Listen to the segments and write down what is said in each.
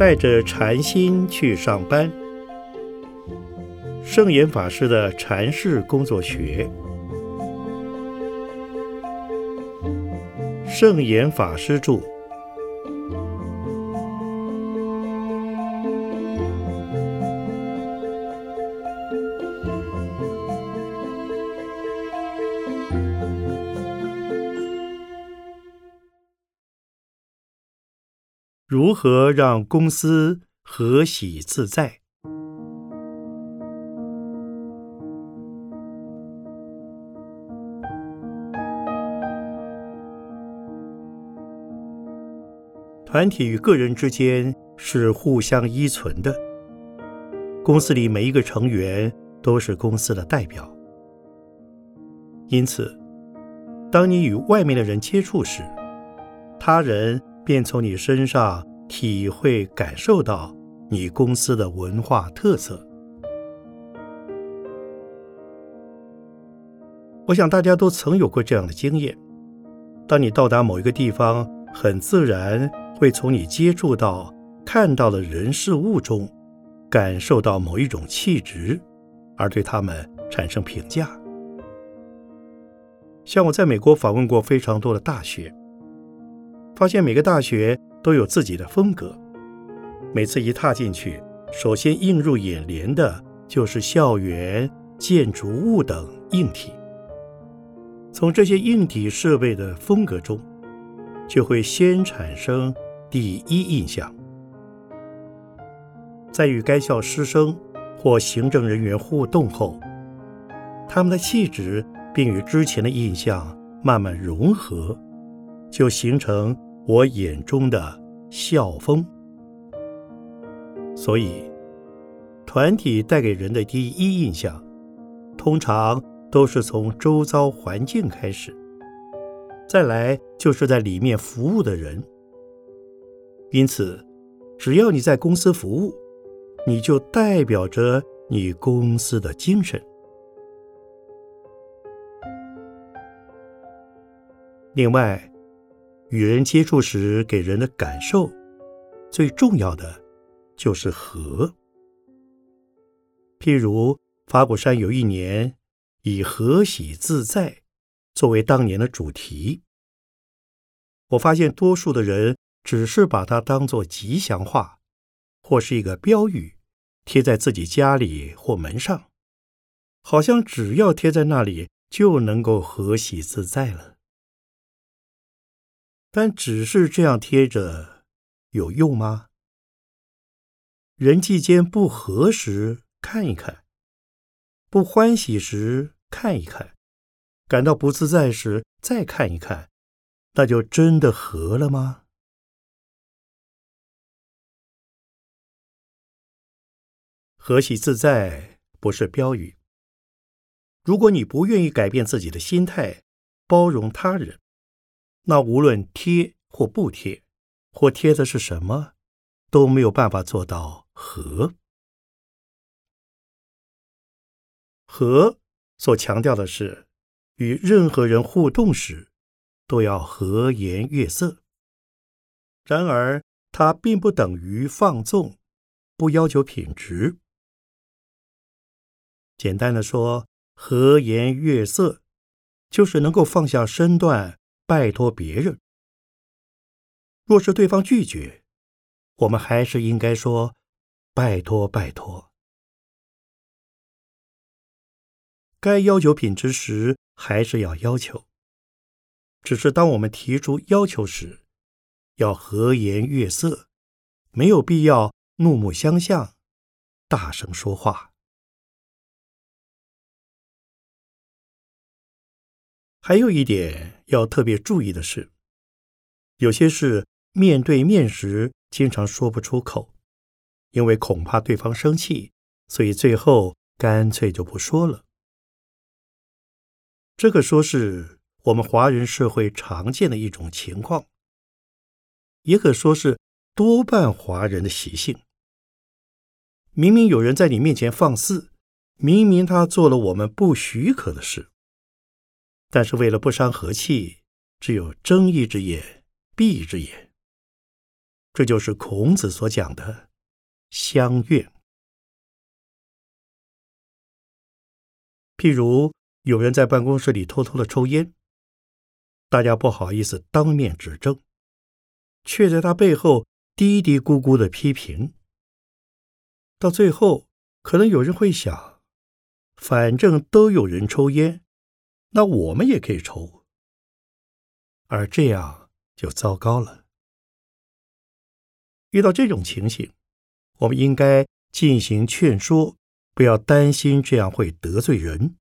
带着禅心去上班。圣严法师的禅室工作学，圣严法师著。如何让公司和喜自在？团体与个人之间是互相依存的。公司里每一个成员都是公司的代表，因此，当你与外面的人接触时，他人。便从你身上体会、感受到你公司的文化特色。我想大家都曾有过这样的经验：当你到达某一个地方，很自然会从你接触到、看到的人事物中，感受到某一种气质，而对他们产生评价。像我在美国访问过非常多的大学。发现每个大学都有自己的风格。每次一踏进去，首先映入眼帘的就是校园、建筑物等硬体。从这些硬体设备的风格中，就会先产生第一印象。在与该校师生或行政人员互动后，他们的气质并与之前的印象慢慢融合，就形成。我眼中的校风，所以团体带给人的第一印象，通常都是从周遭环境开始，再来就是在里面服务的人。因此，只要你在公司服务，你就代表着你公司的精神。另外。与人接触时给人的感受，最重要的就是和。譬如法鼓山有一年以“和喜自在”作为当年的主题，我发现多数的人只是把它当作吉祥话，或是一个标语，贴在自己家里或门上，好像只要贴在那里就能够和喜自在了。但只是这样贴着有用吗？人际间不和时看一看，不欢喜时看一看，感到不自在时再看一看，那就真的和了吗？和喜自在不是标语。如果你不愿意改变自己的心态，包容他人。那无论贴或不贴，或贴的是什么，都没有办法做到和。和所强调的是，与任何人互动时，都要和颜悦色。然而，它并不等于放纵，不要求品质。简单的说，和颜悦色，就是能够放下身段。拜托别人。若是对方拒绝，我们还是应该说：“拜托，拜托。”该要求品质时，还是要要求。只是当我们提出要求时，要和颜悦色，没有必要怒目相向、大声说话。还有一点要特别注意的是，有些事面对面时经常说不出口，因为恐怕对方生气，所以最后干脆就不说了。这个说是我们华人社会常见的一种情况，也可说是多半华人的习性。明明有人在你面前放肆，明明他做了我们不许可的事。但是为了不伤和气，只有睁一只眼闭一只眼。这就是孔子所讲的相怨。譬如有人在办公室里偷偷的抽烟，大家不好意思当面指正，却在他背后嘀嘀咕咕的批评。到最后，可能有人会想，反正都有人抽烟，那我们也可以抽，而这样就糟糕了。遇到这种情形，我们应该进行劝说，不要担心这样会得罪人，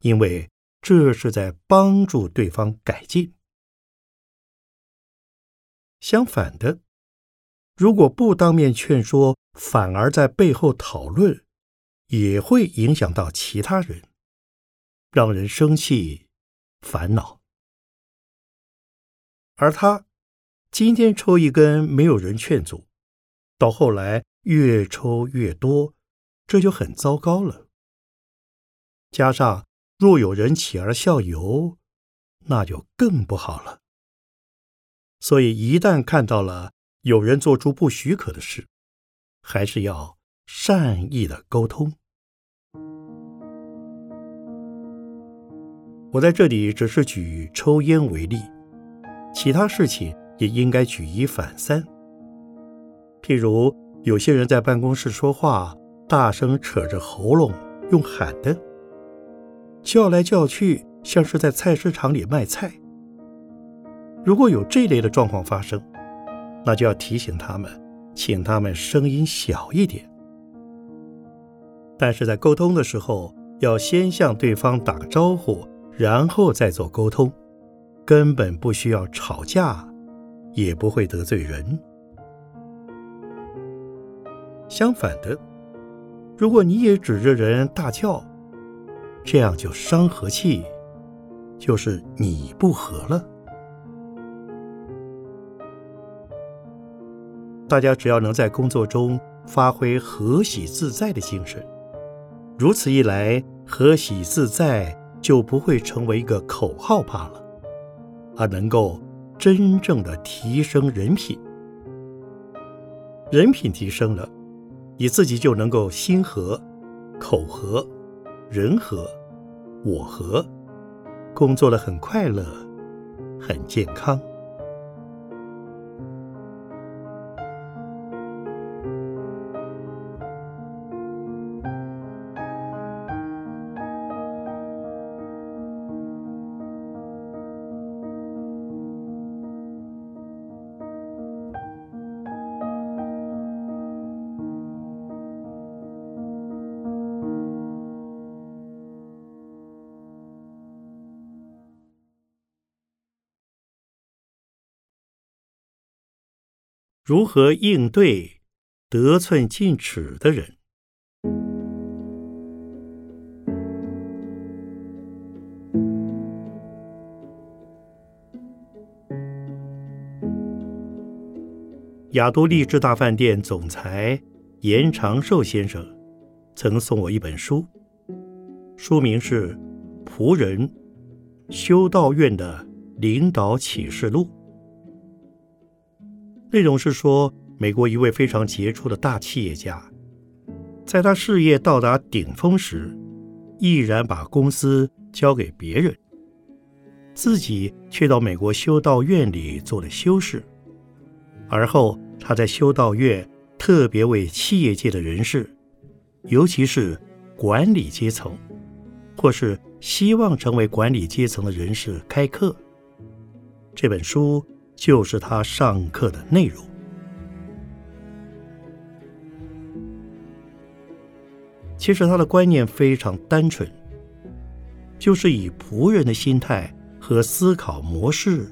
因为这是在帮助对方改进。相反的。如果不当面劝说，反而在背后讨论，也会影响到其他人，让人生气、烦恼。而他今天抽一根，没有人劝阻，到后来越抽越多，这就很糟糕了。加上若有人起而效尤，那就更不好了。所以一旦看到了，有人做出不许可的事，还是要善意的沟通。我在这里只是举抽烟为例，其他事情也应该举一反三。譬如有些人在办公室说话，大声扯着喉咙，用喊的，叫来叫去，像是在菜市场里卖菜。如果有这类的状况发生，那就要提醒他们，请他们声音小一点。但是在沟通的时候，要先向对方打个招呼，然后再做沟通，根本不需要吵架，也不会得罪人。相反的，如果你也指着人大叫，这样就伤和气，就是你不和了。大家只要能在工作中发挥和喜自在的精神，如此一来，和喜自在就不会成为一个口号罢了，而能够真正的提升人品。人品提升了，你自己就能够心和、口和、人和、我和，工作了很快乐，很健康。如何应对得寸进尺的人？雅都丽致大饭店总裁严长寿先生曾送我一本书，书名是《仆人修道院的领导启示录》。内容是说，美国一位非常杰出的大企业家，在他事业到达顶峰时，毅然把公司交给别人，自己却到美国修道院里做了修士。而后，他在修道院特别为企业界的人士，尤其是管理阶层，或是希望成为管理阶层的人士开课。这本书。就是他上课的内容。其实他的观念非常单纯，就是以仆人的心态和思考模式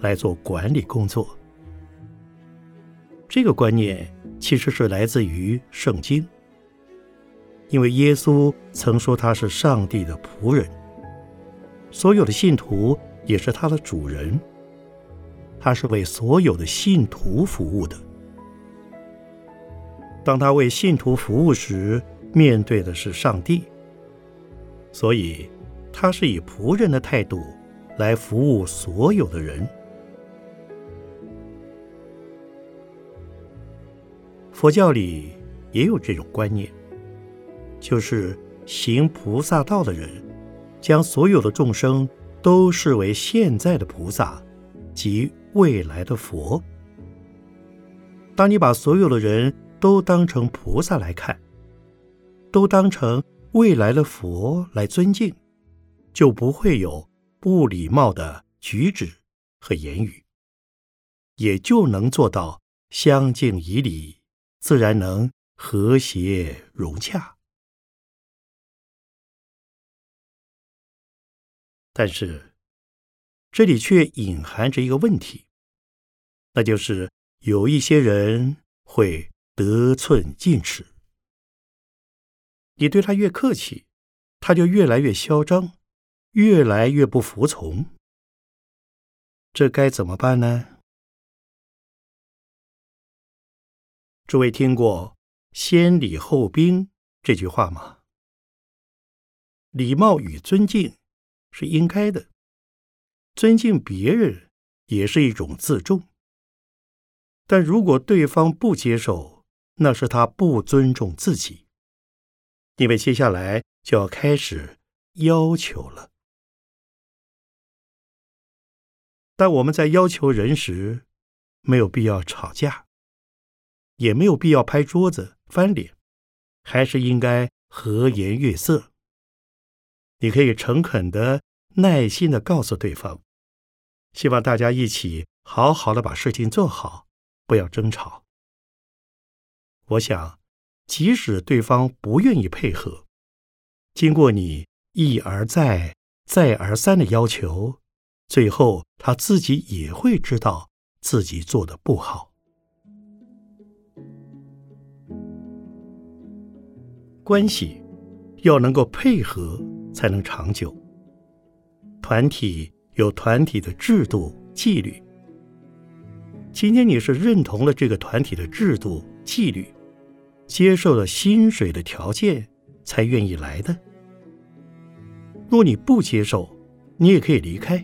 来做管理工作。这个观念其实是来自于圣经，因为耶稣曾说他是上帝的仆人，所有的信徒也是他的主人。他是为所有的信徒服务的。当他为信徒服务时，面对的是上帝，所以他是以仆人的态度来服务所有的人。佛教里也有这种观念，就是行菩萨道的人，将所有的众生都视为现在的菩萨即未来的佛。当你把所有的人都当成菩萨来看，都当成未来的佛来尊敬，就不会有不礼貌的举止和言语，也就能做到相敬以礼，自然能和谐融洽。但是，这里却隐含着一个问题，那就是有一些人会得寸进尺。你对他越客气，他就越来越嚣张，越来越不服从。这该怎么办呢？诸位听过“先礼后兵”这句话吗？礼貌与尊敬是应该的，尊敬别人也是一种自重。但如果对方不接受，那是他不尊重自己。因为接下来就要开始要求了。但我们在要求人时，没有必要吵架，也没有必要拍桌子翻脸，还是应该和颜悦色。你可以诚恳的、耐心的告诉对方，希望大家一起好好的把事情做好，不要争吵。我想。即使对方不愿意配合，经过你一而再、再而三的要求，最后他自己也会知道自己做的不好。关系要能够配合，才能长久。团体有团体的制度纪律。今天你是认同了这个团体的制度纪律。接受了薪水的条件，才愿意来的。若你不接受，你也可以离开。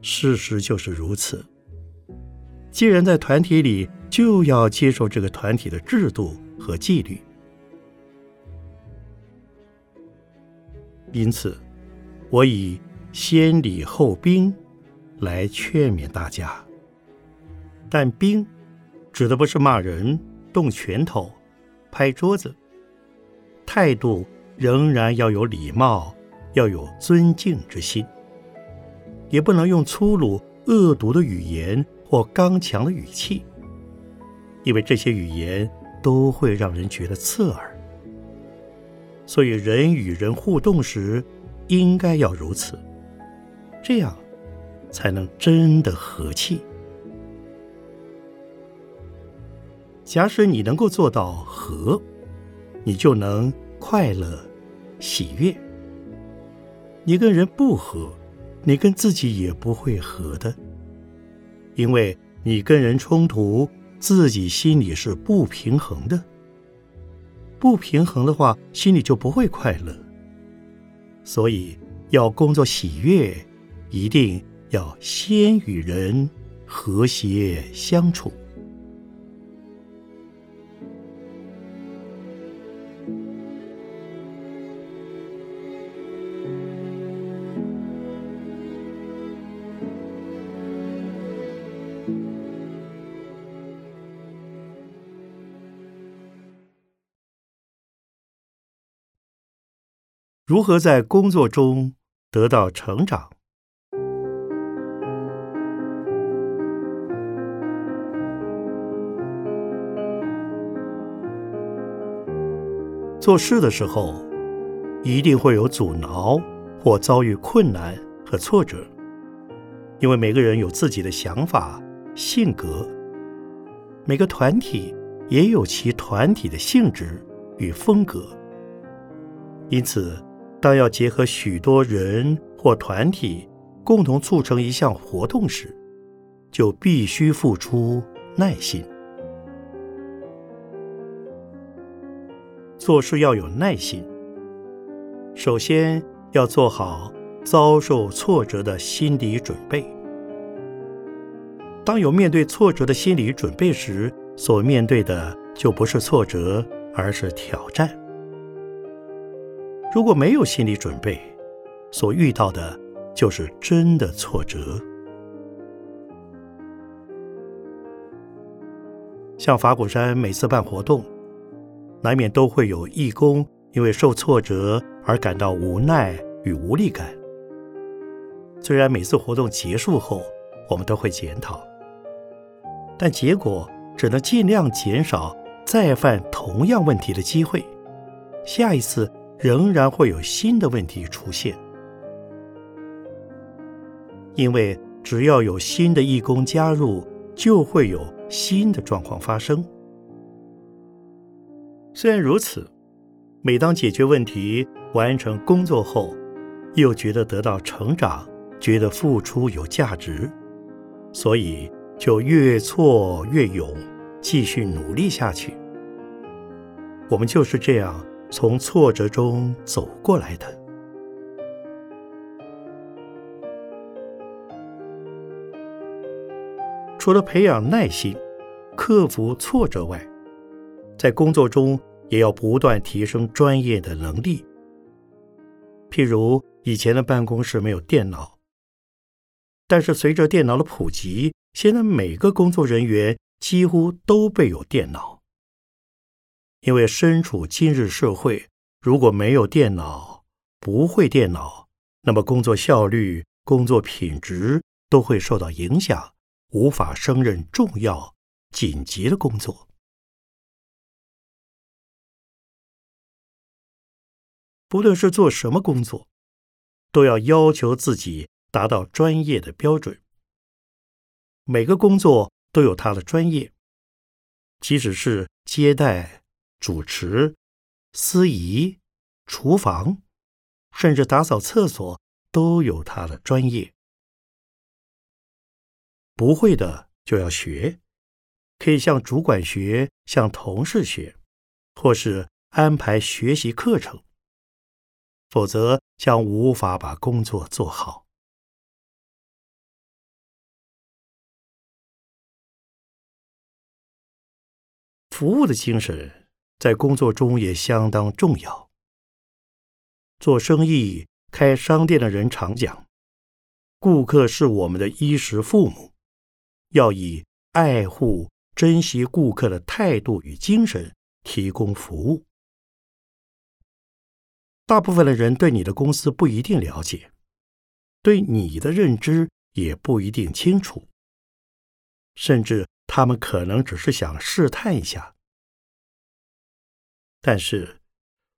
事实就是如此。既然在团体里，就要接受这个团体的制度和纪律。因此，我以先礼后兵来劝勉大家。但兵指的不是骂人。动拳头，拍桌子，态度仍然要有礼貌，要有尊敬之心，也不能用粗鲁、恶毒的语言或刚强的语气，因为这些语言都会让人觉得刺耳。所以，人与人互动时，应该要如此，这样才能真的和气。假使你能够做到和，你就能快乐、喜悦。你跟人不和，你跟自己也不会和的，因为你跟人冲突，自己心里是不平衡的。不平衡的话，心里就不会快乐。所以要工作喜悦，一定要先与人和谐相处。如何在工作中得到成长？做事的时候，一定会有阻挠或遭遇困难和挫折，因为每个人有自己的想法、性格，每个团体也有其团体的性质与风格，因此。当要结合许多人或团体共同促成一项活动时，就必须付出耐心。做事要有耐心，首先要做好遭受挫折的心理准备。当有面对挫折的心理准备时，所面对的就不是挫折，而是挑战。如果没有心理准备，所遇到的就是真的挫折。像法鼓山每次办活动，难免都会有义工因为受挫折而感到无奈与无力感。虽然每次活动结束后，我们都会检讨，但结果只能尽量减少再犯同样问题的机会。下一次仍然会有新的问题出现，因为只要有新的义工加入，就会有新的状况发生。虽然如此，每当解决问题、完成工作后，又觉得得到成长。觉得付出有价值，所以就越挫越勇，继续努力下去。我们就是这样从挫折中走过来的。除了培养耐心、克服挫折外，在工作中也要不断提升专业的能力。譬如以前的办公室没有电脑。但是随着电脑的普及，现在每个工作人员几乎都备有电脑。因为身处今日社会，如果没有电脑、不会电脑，那么工作效率、工作品质都会受到影响，无法胜任重要、紧急的工作。不论是做什么工作，都要要求自己。达到专业的标准。每个工作都有它的专业，即使是接待、主持、司仪、厨房，甚至打扫厕所，都有他的专业。不会的就要学，可以向主管学，向同事学，或是安排学习课程，否则将无法把工作做好。服务的精神在工作中也相当重要。做生意、开商店的人常讲：“顾客是我们的衣食父母，要以爱护、珍惜顾客的态度与精神提供服务。”大部分的人对你的公司不一定了解，对你的认知也不一定清楚，甚至。他们可能只是想试探一下，但是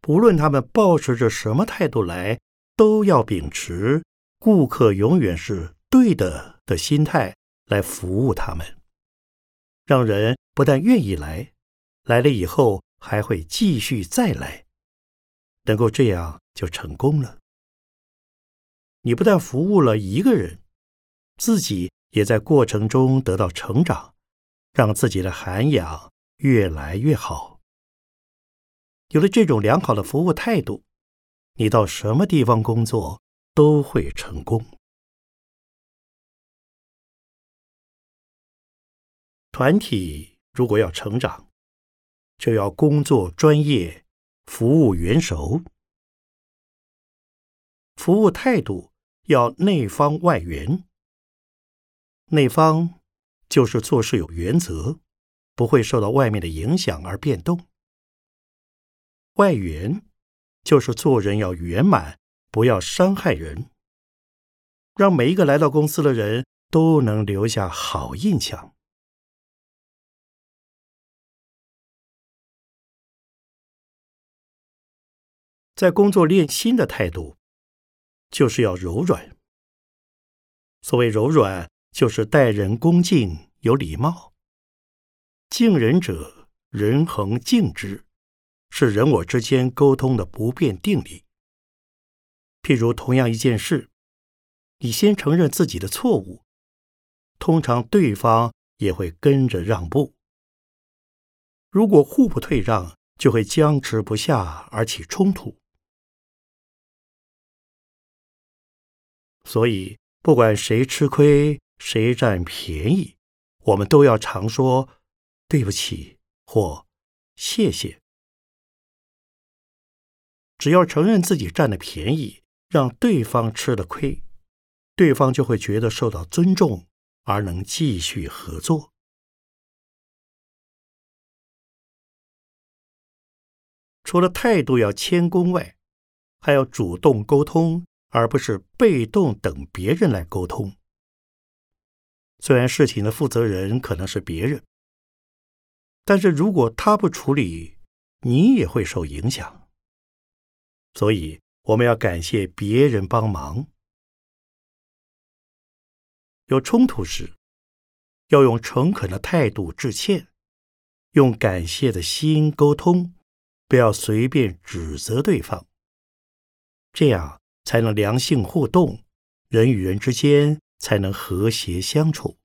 不论他们抱持着什么态度来，都要秉持“顾客永远是对的”的心态来服务他们，让人不但愿意来，来了以后还会继续再来，能够这样就成功了。你不但服务了一个人，自己也在过程中得到成长。让自己的涵养越来越好。有了这种良好的服务态度，你到什么地方工作都会成功。团体如果要成长，就要工作专业，服务圆熟，服务态度要内方外圆，内方。就是做事有原则，不会受到外面的影响而变动。外圆就是做人要圆满，不要伤害人，让每一个来到公司的人都能留下好印象。在工作练心的态度，就是要柔软。所谓柔软。就是待人恭敬有礼貌，敬人者人恒敬之，是人我之间沟通的不变定理。譬如同样一件事，你先承认自己的错误，通常对方也会跟着让步。如果互不退让，就会僵持不下而起冲突。所以，不管谁吃亏。谁占便宜，我们都要常说对不起或谢谢。只要承认自己占了便宜，让对方吃了亏，对方就会觉得受到尊重，而能继续合作。除了态度要谦恭外，还要主动沟通，而不是被动等别人来沟通。虽然事情的负责人可能是别人，但是如果他不处理，你也会受影响。所以我们要感谢别人帮忙。有冲突时，要用诚恳的态度致歉，用感谢的心沟通，不要随便指责对方。这样才能良性互动，人与人之间才能和谐相处。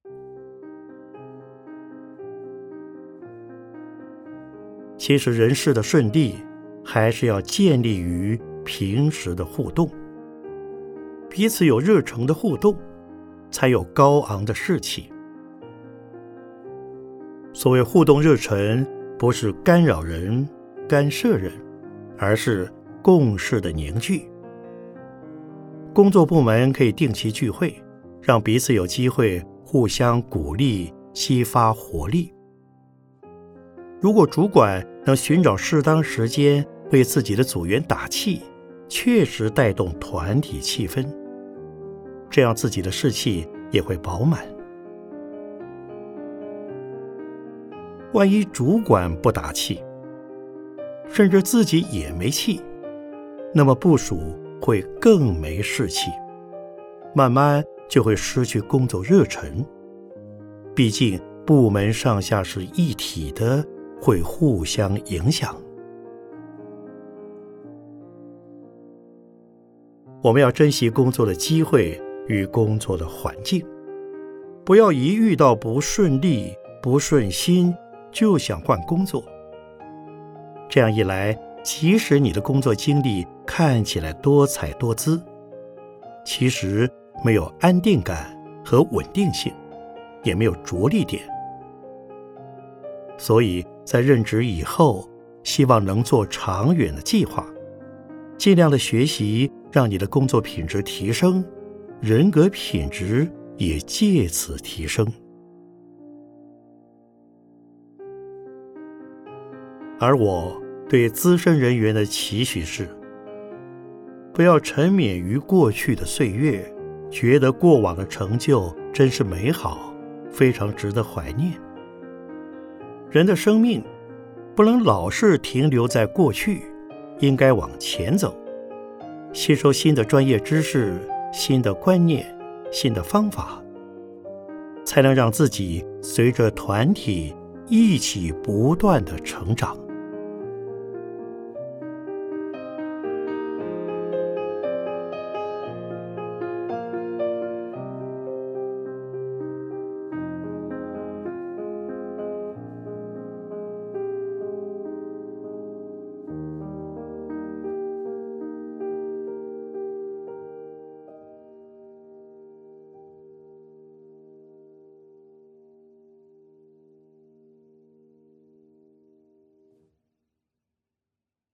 其实人事的顺利，还是要建立于平时的互动，彼此有热诚的互动，才有高昂的士气。所谓互动热忱，不是干扰人、干涉人，而是共事的凝聚。工作部门可以定期聚会，让彼此有机会互相鼓励、激发活力。如果主管能寻找适当时间为自己的组员打气，确实带动团体气氛，这样自己的士气也会饱满。万一主管不打气，甚至自己也没气，那么部署。会更没士气，慢慢就会失去工作热忱。毕竟部门上下是一体的，会互相影响。我们要珍惜工作的机会与工作的环境，不要一遇到不顺利、不顺心就想换工作。这样一来，即使你的工作经历，看起来多彩多姿，其实没有安定感和稳定性，也没有着力点。所以在任职以后，希望能做长远的计划，尽量的学习，让你的工作品质提升，人格品质也借此提升。而我对资深人员的期许是。不要沉湎于过去的岁月，觉得过往的成就真是美好，非常值得怀念。人的生命不能老是停留在过去，应该往前走，吸收新的专业知识、新的观念、新的方法，才能让自己随着团体一起不断的成长。